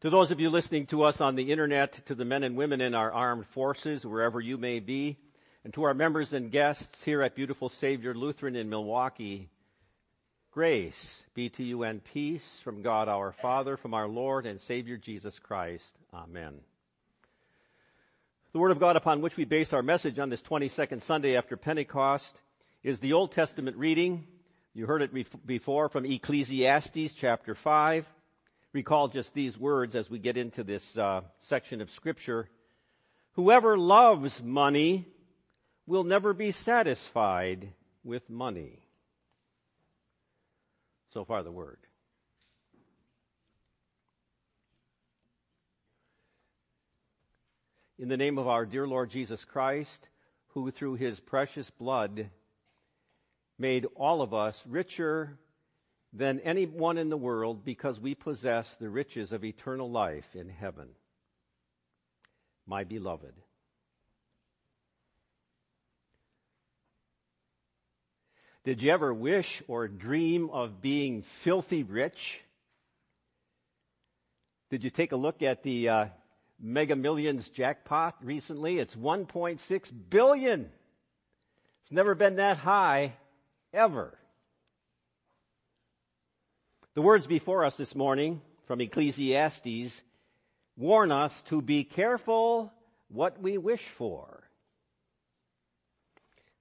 To those of you listening to us on the internet, to the men and women in our armed forces, wherever you may be, and to our members and guests here at Beautiful Savior Lutheran in Milwaukee, grace be to you and peace from God our Father, from our Lord and Savior Jesus Christ. Amen. The Word of God upon which we base our message on this 22nd Sunday after Pentecost is the Old Testament reading. You heard it before from Ecclesiastes chapter 5 recall just these words as we get into this uh, section of Scripture. Whoever loves money will never be satisfied with money. So far, the word. In the name of our dear Lord Jesus Christ, who through his precious blood made all of us richer than anyone in the world because we possess the riches of eternal life in heaven. My beloved. Did you ever wish or dream of being filthy rich? Did you take a look at the uh, Mega Millions jackpot recently? It's 1.6 billion. It's never been that high ever. The words before us this morning from Ecclesiastes warn us to be careful what we wish for.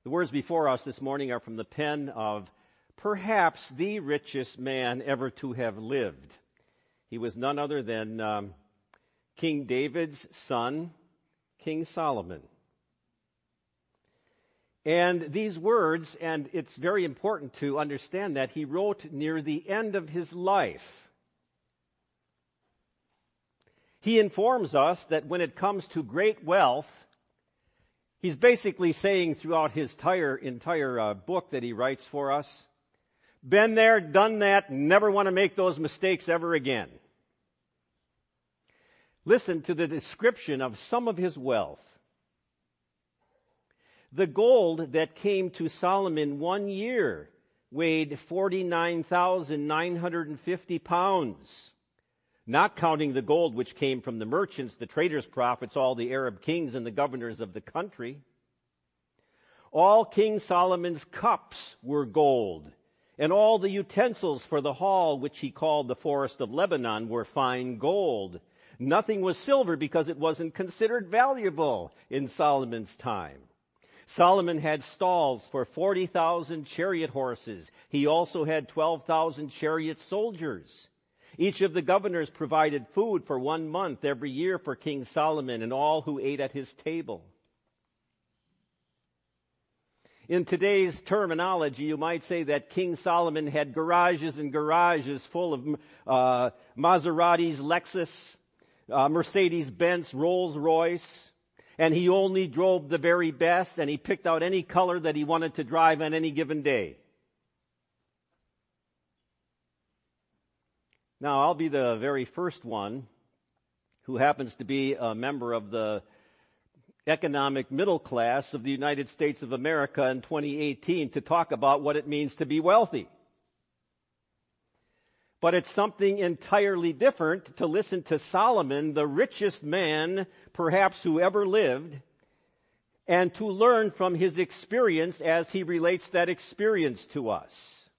The words before us this morning are from the pen of perhaps the richest man ever to have lived. He was none other than um, King David's son, King Solomon. And these words, and it's very important to understand that he wrote near the end of his life. He informs us that when it comes to great wealth, he's basically saying throughout his entire, entire uh, book that he writes for us, been there, done that, never want to make those mistakes ever again. Listen to the description of some of his wealth. The gold that came to Solomon one year weighed 49,950 pounds, not counting the gold which came from the merchants, the traders' profits, all the Arab kings and the governors of the country. All King Solomon's cups were gold, and all the utensils for the hall, which he called the forest of Lebanon, were fine gold. Nothing was silver because it wasn't considered valuable in Solomon's time. Solomon had stalls for 40,000 chariot horses. He also had 12,000 chariot soldiers. Each of the governors provided food for one month every year for King Solomon and all who ate at his table. In today's terminology, you might say that King Solomon had garages and garages full of uh, Maseratis, Lexus, uh, Mercedes Benz, Rolls Royce, and he only drove the very best and he picked out any color that he wanted to drive on any given day. Now, I'll be the very first one who happens to be a member of the economic middle class of the United States of America in 2018 to talk about what it means to be wealthy. But it's something entirely different to listen to Solomon, the richest man perhaps who ever lived, and to learn from his experience as he relates that experience to us.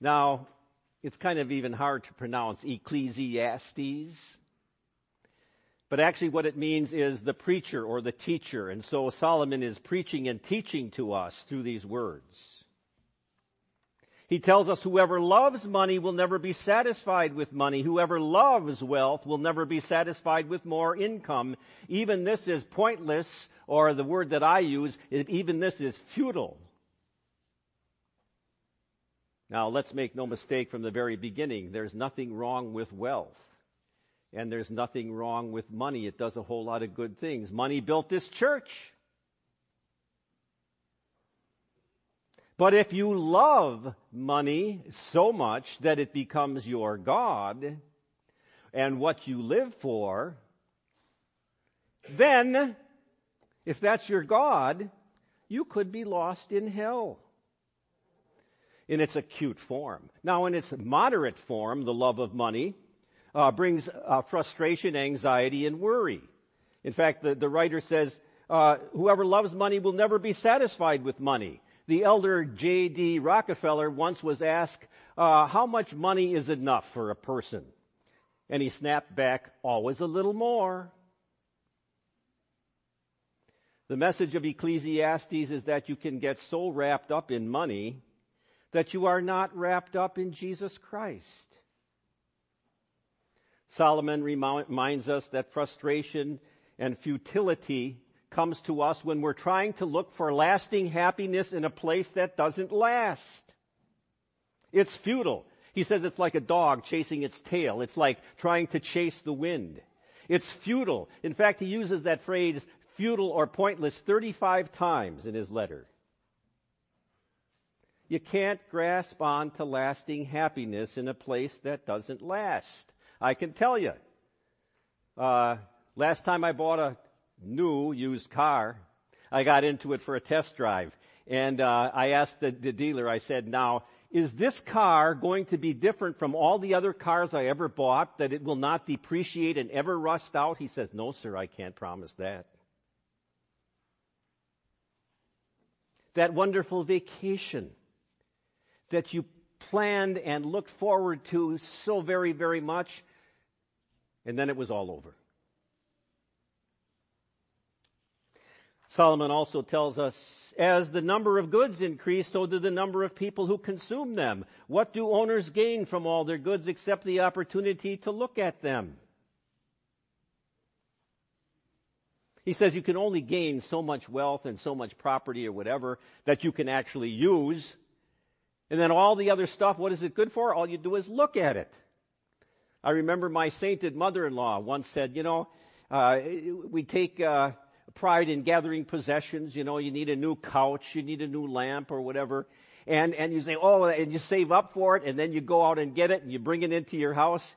Now, it's kind of even hard to pronounce Ecclesiastes. But actually, what it means is the preacher or the teacher. And so Solomon is preaching and teaching to us through these words. He tells us whoever loves money will never be satisfied with money. Whoever loves wealth will never be satisfied with more income. Even this is pointless, or the word that I use, even this is futile. Now, let's make no mistake from the very beginning. There's nothing wrong with wealth. And there's nothing wrong with money. It does a whole lot of good things. Money built this church. But if you love money so much that it becomes your God and what you live for, then, if that's your God, you could be lost in hell. in its acute form. Now, in its moderate form, the love of money uh, brings uh, frustration, anxiety, and worry. In fact, the, the writer says, uh, whoever loves money will never be satisfied with money. The elder J.D. Rockefeller once was asked, uh, how much money is enough for a person? And he snapped back, always a little more. The message of Ecclesiastes is that you can get so wrapped up in money that you are not wrapped up in Jesus Christ. Solomon reminds us that frustration and futility comes to us when we're trying to look for lasting happiness in a place that doesn't last. It's futile. He says it's like a dog chasing its tail. It's like trying to chase the wind. It's futile. In fact, he uses that phrase, futile or pointless 35 times in his letter. You can't grasp on to lasting happiness in a place that doesn't last. I can tell you. Uh, last time I bought a new used car, I got into it for a test drive. And uh, I asked the, the dealer, I said, now, is this car going to be different from all the other cars I ever bought, that it will not depreciate and ever rust out? He says, no, sir, I can't promise that. that wonderful vacation that you planned and looked forward to so very, very much, and then it was all over. Solomon also tells us, as the number of goods increase, so do the number of people who consume them. What do owners gain from all their goods except the opportunity to look at them? He says you can only gain so much wealth and so much property or whatever that you can actually use. And then all the other stuff, what is it good for? All you do is look at it. I remember my sainted mother-in-law once said, you know, uh, we take uh, pride in gathering possessions. You know, you need a new couch, you need a new lamp or whatever. And, and you say, oh, and you save up for it, and then you go out and get it, and you bring it into your house.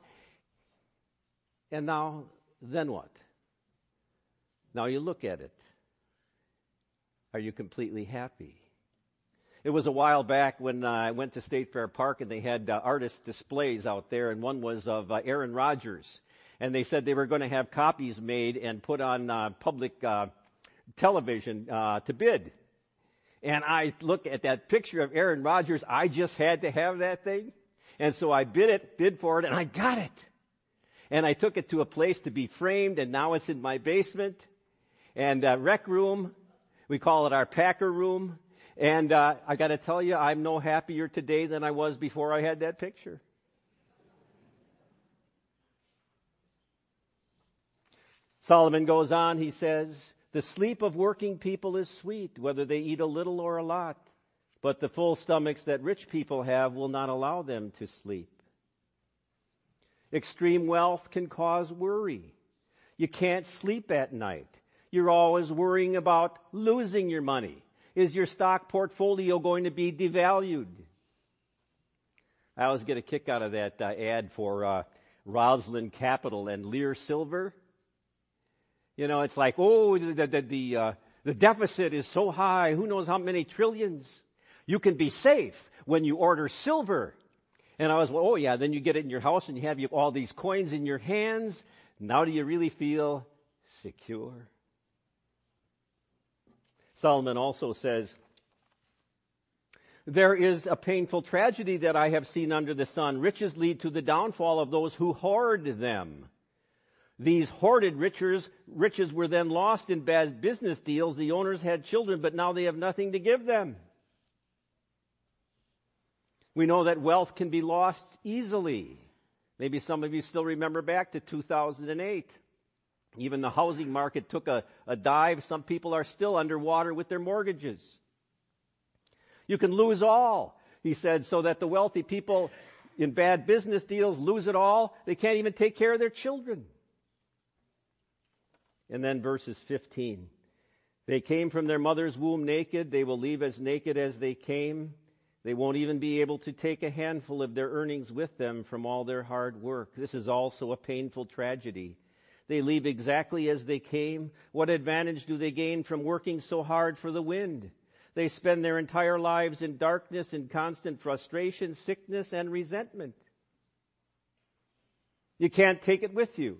And now, then what? Now you look at it. Are you completely happy? It was a while back when uh, I went to State Fair Park and they had uh, artist displays out there, and one was of uh, Aaron Rodgers. And they said they were going to have copies made and put on uh, public uh, television uh, to bid. And I look at that picture of Aaron Rodgers. I just had to have that thing. And so I bid it, bid for it, and I got it. And I took it to a place to be framed, and now it's in my basement and uh, rec room. We call it our Packer room. And uh, I got to tell you, I'm no happier today than I was before I had that picture. Solomon goes on, he says, The sleep of working people is sweet, whether they eat a little or a lot. But the full stomachs that rich people have will not allow them to sleep. Extreme wealth can cause worry. You can't sleep at night. You're always worrying about losing your money. Is your stock portfolio going to be devalued? I always get a kick out of that uh, ad for uh, Rosland Capital and Lear Silver. You know, it's like, oh, the the the, uh, the deficit is so high. Who knows how many trillions? You can be safe when you order silver. And I was, well, oh yeah, then you get it in your house and you have all these coins in your hands. Now do you really feel secure? Solomon also says, there is a painful tragedy that I have seen under the sun. Riches lead to the downfall of those who hoard them. These hoarded riches, riches were then lost in bad business deals. The owners had children, but now they have nothing to give them. We know that wealth can be lost easily. Maybe some of you still remember back to 2008. Even the housing market took a, a dive. Some people are still underwater with their mortgages. You can lose all, he said, so that the wealthy people in bad business deals lose it all. They can't even take care of their children. And then verses 15. They came from their mother's womb naked. They will leave as naked as they came. They won't even be able to take a handful of their earnings with them from all their hard work. This is also a painful tragedy. They leave exactly as they came. What advantage do they gain from working so hard for the wind? They spend their entire lives in darkness, in constant frustration, sickness, and resentment. You can't take it with you.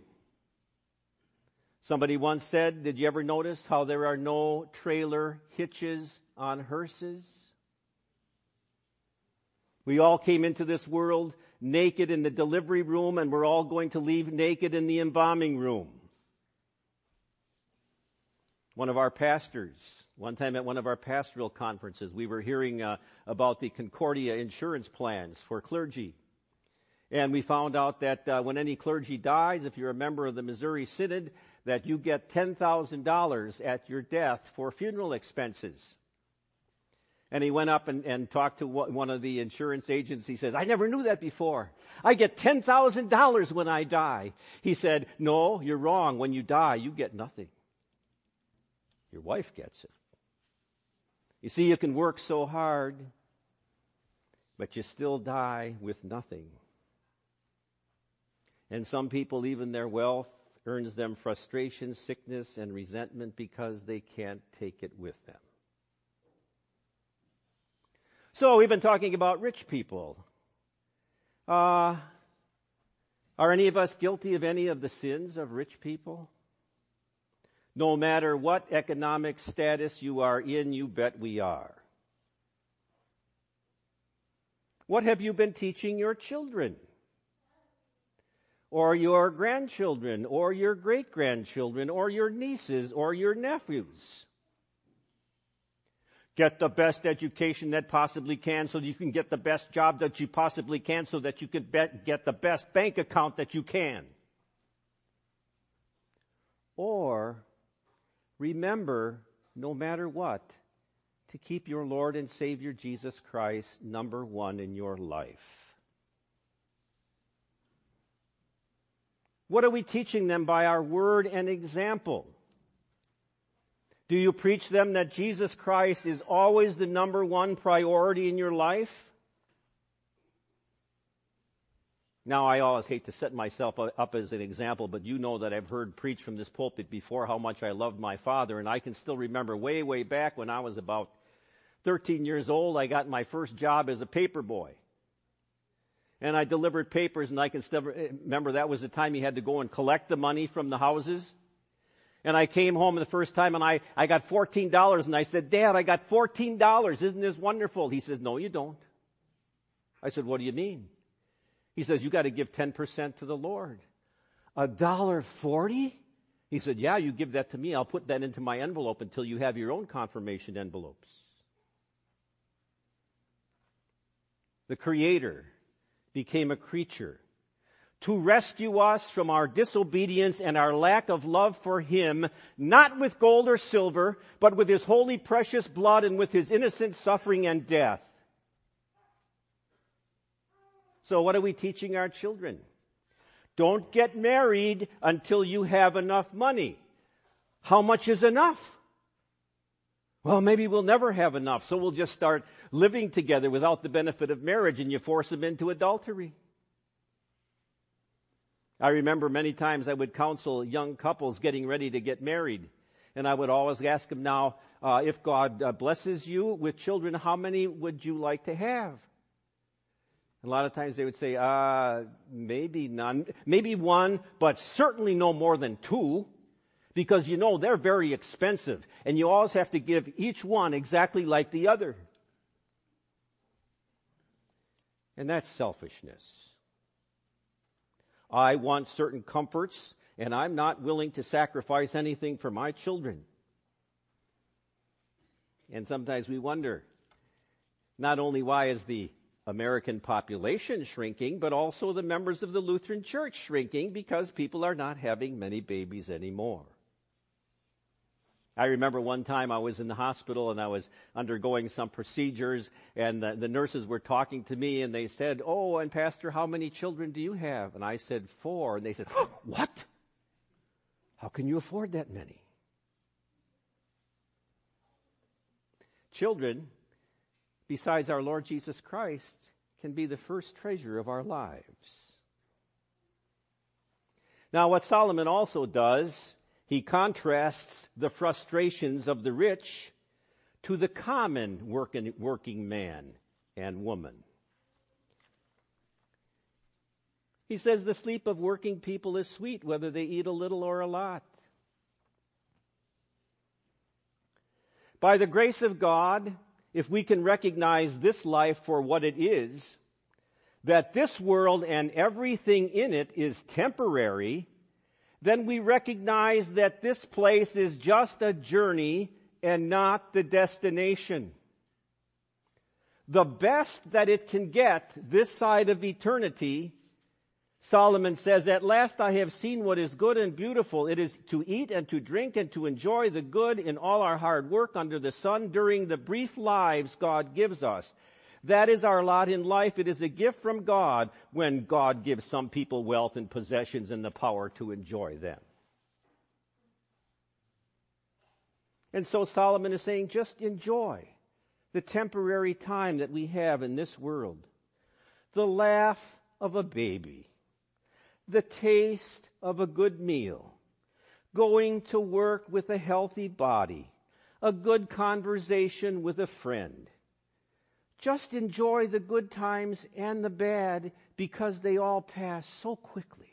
Somebody once said, Did you ever notice how there are no trailer hitches on hearses? We all came into this world naked in the delivery room, and we're all going to leave naked in the embalming room. One of our pastors, one time at one of our pastoral conferences, we were hearing uh, about the Concordia insurance plans for clergy. And we found out that uh, when any clergy dies, if you're a member of the Missouri Synod, that you get $10,000 at your death for funeral expenses. And he went up and, and talked to one of the insurance agents. He says, I never knew that before. I get $10,000 when I die. He said, No, you're wrong. When you die, you get nothing. Your wife gets it. You see, you can work so hard, but you still die with nothing. And some people, even their wealth, earns them frustration, sickness, and resentment because they can't take it with them. So we've been talking about rich people. Uh, are any of us guilty of any of the sins of rich people? No matter what economic status you are in, you bet we are. What have you been teaching your children? Or your grandchildren, or your great grandchildren, or your nieces, or your nephews? Get the best education that possibly can so that you can get the best job that you possibly can so that you can get the best bank account that you can. Or remember, no matter what, to keep your Lord and Savior Jesus Christ number one in your life. What are we teaching them by our word and example? Do you preach them that Jesus Christ is always the number one priority in your life? Now, I always hate to set myself up as an example, but you know that I've heard preach from this pulpit before how much I loved my father, and I can still remember way, way back when I was about 13 years old, I got my first job as a paper boy. And I delivered papers, and I can still remember that was the time you had to go and collect the money from the houses. And I came home the first time and I, I got $14 and I said, Dad, I got $14. Isn't this wonderful? He says, No, you don't. I said, What do you mean? He says, You got to give 10% to the Lord. A dollar forty? He said, Yeah, you give that to me. I'll put that into my envelope until you have your own confirmation envelopes. The Creator became a creature to rescue us from our disobedience and our lack of love for Him, not with gold or silver, but with His holy precious blood and with His innocent suffering and death. So what are we teaching our children? Don't get married until you have enough money. How much is enough? Well, maybe we'll never have enough, so we'll just start living together without the benefit of marriage and you force them into adultery. I remember many times I would counsel young couples getting ready to get married. And I would always ask them now, uh, if God uh, blesses you with children, how many would you like to have? A lot of times they would say, uh, maybe none, maybe one, but certainly no more than two. Because you know they're very expensive. And you always have to give each one exactly like the other. And that's selfishness. I want certain comforts, and I'm not willing to sacrifice anything for my children. And sometimes we wonder not only why is the American population shrinking, but also the members of the Lutheran Church shrinking because people are not having many babies anymore. I remember one time I was in the hospital and I was undergoing some procedures and the, the, nurses were talking to me and they said, Oh, and Pastor, how many children do you have? And I said, Four. And they said, oh, What? How can you afford that many? Children, besides our Lord Jesus Christ, can be the first treasure of our lives. Now, what Solomon also does he contrasts the frustrations of the rich to the common working, working man and woman. He says the sleep of working people is sweet, whether they eat a little or a lot. By the grace of God, if we can recognize this life for what it is, that this world and everything in it is temporary, then we recognize that this place is just a journey and not the destination. The best that it can get this side of eternity Solomon says, At last I have seen what is good and beautiful. It is to eat and to drink and to enjoy the good in all our hard work under the sun during the brief lives God gives us. That is our lot in life. It is a gift from God when God gives some people wealth and possessions and the power to enjoy them. And so Solomon is saying, just enjoy the temporary time that we have in this world. The laugh of a baby the taste of a good meal, going to work with a healthy body, a good conversation with a friend. Just enjoy the good times and the bad because they all pass so quickly.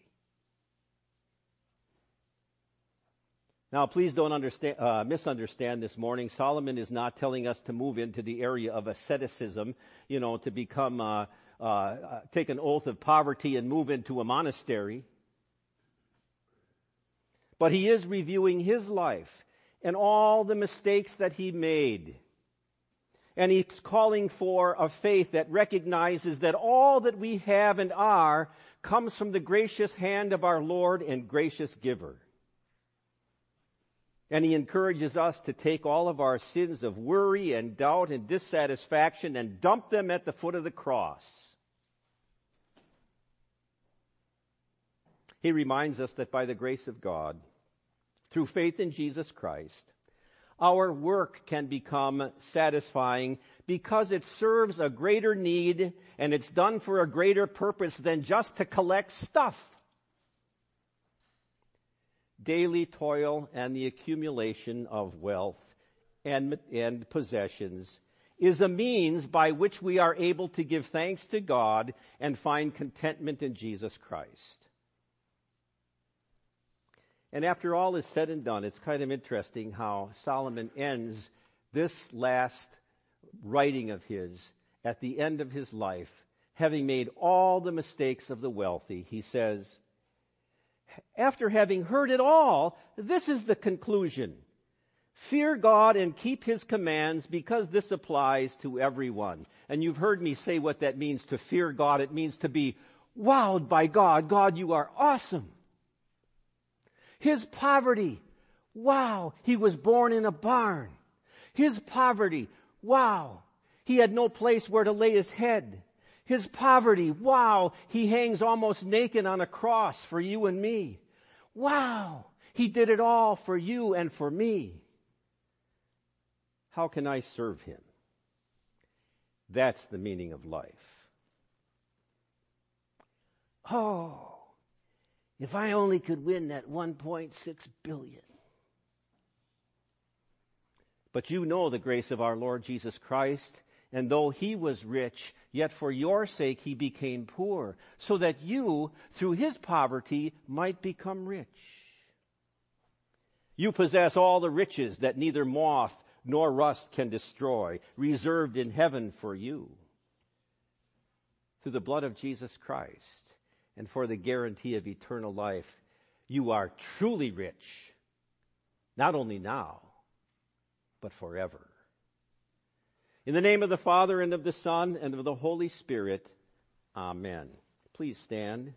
Now, please don't uh, misunderstand this morning. Solomon is not telling us to move into the area of asceticism, you know, to become uh, uh, take an oath of poverty and move into a monastery. But he is reviewing his life and all the mistakes that he made. And he's calling for a faith that recognizes that all that we have and are comes from the gracious hand of our Lord and gracious giver. And he encourages us to take all of our sins of worry and doubt and dissatisfaction and dump them at the foot of the cross. He reminds us that by the grace of God, through faith in Jesus Christ, our work can become satisfying because it serves a greater need and it's done for a greater purpose than just to collect stuff daily toil and the accumulation of wealth and, and possessions is a means by which we are able to give thanks to God and find contentment in Jesus Christ. And after all is said and done, it's kind of interesting how Solomon ends this last writing of his at the end of his life, having made all the mistakes of the wealthy. He says, after having heard it all, this is the conclusion. Fear God and keep His commands because this applies to everyone. And you've heard me say what that means to fear God. It means to be wowed by God. God, you are awesome. His poverty. Wow. He was born in a barn. His poverty. Wow. He had no place where to lay his head. His poverty, wow, he hangs almost naked on a cross for you and me. Wow, he did it all for you and for me. How can I serve him? That's the meaning of life. Oh, if I only could win that 1.6 billion. But you know the grace of our Lord Jesus Christ and though he was rich, yet for your sake he became poor, so that you, through his poverty, might become rich. You possess all the riches that neither moth nor rust can destroy, reserved in heaven for you. Through the blood of Jesus Christ, and for the guarantee of eternal life, you are truly rich, not only now, but forever. In the name of the Father and of the Son and of the Holy Spirit. Amen. Please stand.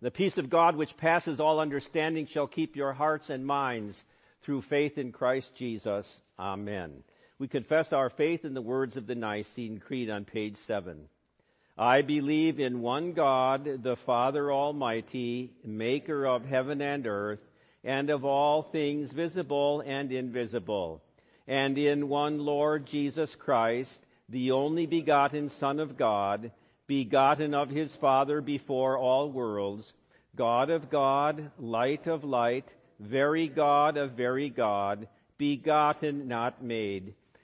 The peace of God which passes all understanding shall keep your hearts and minds through faith in Christ Jesus. Amen. We confess our faith in the words of the Nicene Creed on page 7. I believe in one God, the Father Almighty, maker of heaven and earth, and of all things visible and invisible, and in one Lord Jesus Christ, the only begotten Son of God, begotten of his Father before all worlds, God of God, light of light, very God of very God, begotten, not made,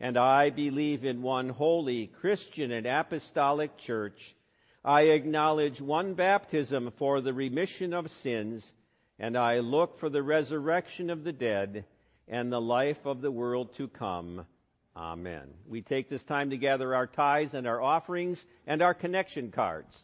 And I believe in one holy, Christian, and apostolic church. I acknowledge one baptism for the remission of sins, and I look for the resurrection of the dead and the life of the world to come. Amen. We take this time to gather our tithes and our offerings and our connection cards.